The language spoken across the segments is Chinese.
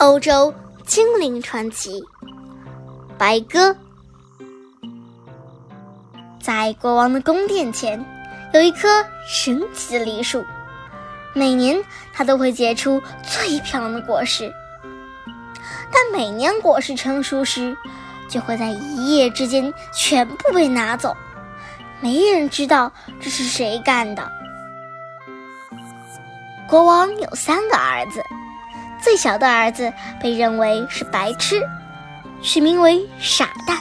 欧洲精灵传奇，白鸽。在国王的宫殿前，有一棵神奇的梨树，每年它都会结出最漂亮的果实。但每年果实成熟时，就会在一夜之间全部被拿走，没人知道这是谁干的。国王有三个儿子。最小的儿子被认为是白痴，取名为傻蛋。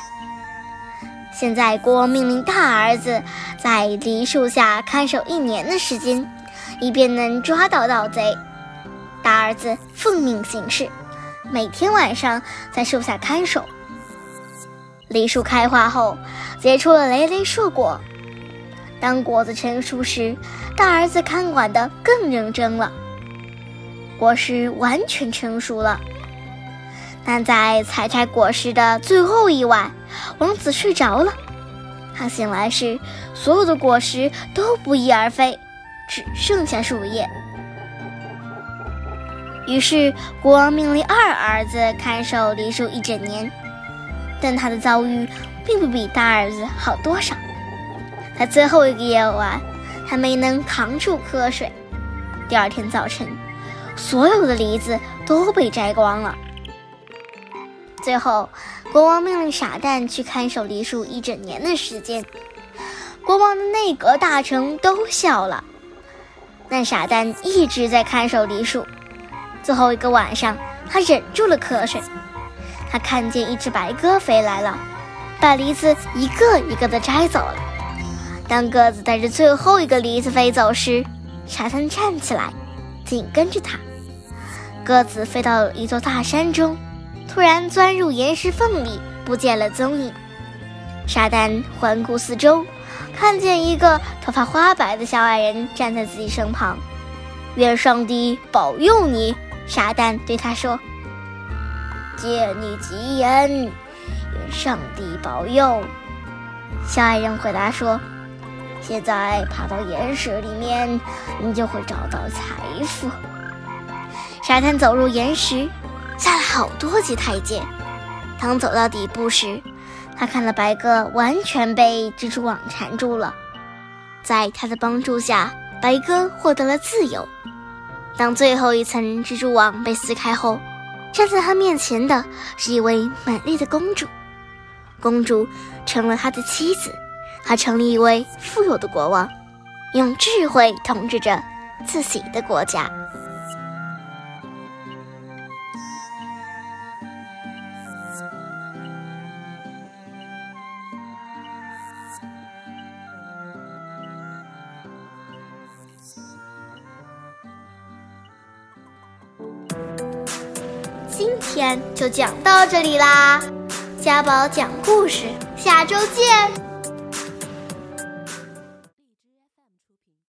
现在国王命令大儿子在梨树下看守一年的时间，以便能抓到盗贼。大儿子奉命行事，每天晚上在树下看守。梨树开花后，结出了累累硕果。当果子成熟时，大儿子看管的更认真了。果实完全成熟了，但在采摘果实的最后一晚，王子睡着了。他醒来时，所有的果实都不翼而飞，只剩下树叶。于是，国王命令二儿子看守梨树一整年，但他的遭遇并不比大儿子好多少。在最后一个夜晚，他没能扛住瞌睡。第二天早晨。所有的梨子都被摘光了。最后，国王命令傻蛋去看守梨树一整年的时间。国王的内阁大臣都笑了，但傻蛋一直在看守梨树。最后一个晚上，他忍住了瞌睡。他看见一只白鸽飞来了，把梨子一个一个的摘走了。当鸽子带着最后一个梨子飞走时，傻蛋站起来，紧跟着它。鸽子飞到一座大山中，突然钻入岩石缝里，不见了踪影。傻蛋环顾四周，看见一个头发花白的小矮人站在自己身旁。愿上帝保佑你，傻蛋对他说：“借你吉言，愿上帝保佑。”小矮人回答说：“现在爬到岩石里面，你就会找到财富。”沙滩走入岩石，下了好多级台阶。当走到底部时，他看到白鸽完全被蜘蛛网缠住了。在他的帮助下，白鸽获得了自由。当最后一层蜘蛛网被撕开后，站在他面前的是一位美丽的公主。公主成了他的妻子，他成了一位富有的国王，用智慧统治着自己的国家。今天就讲到这里啦，家宝讲故事，下周见。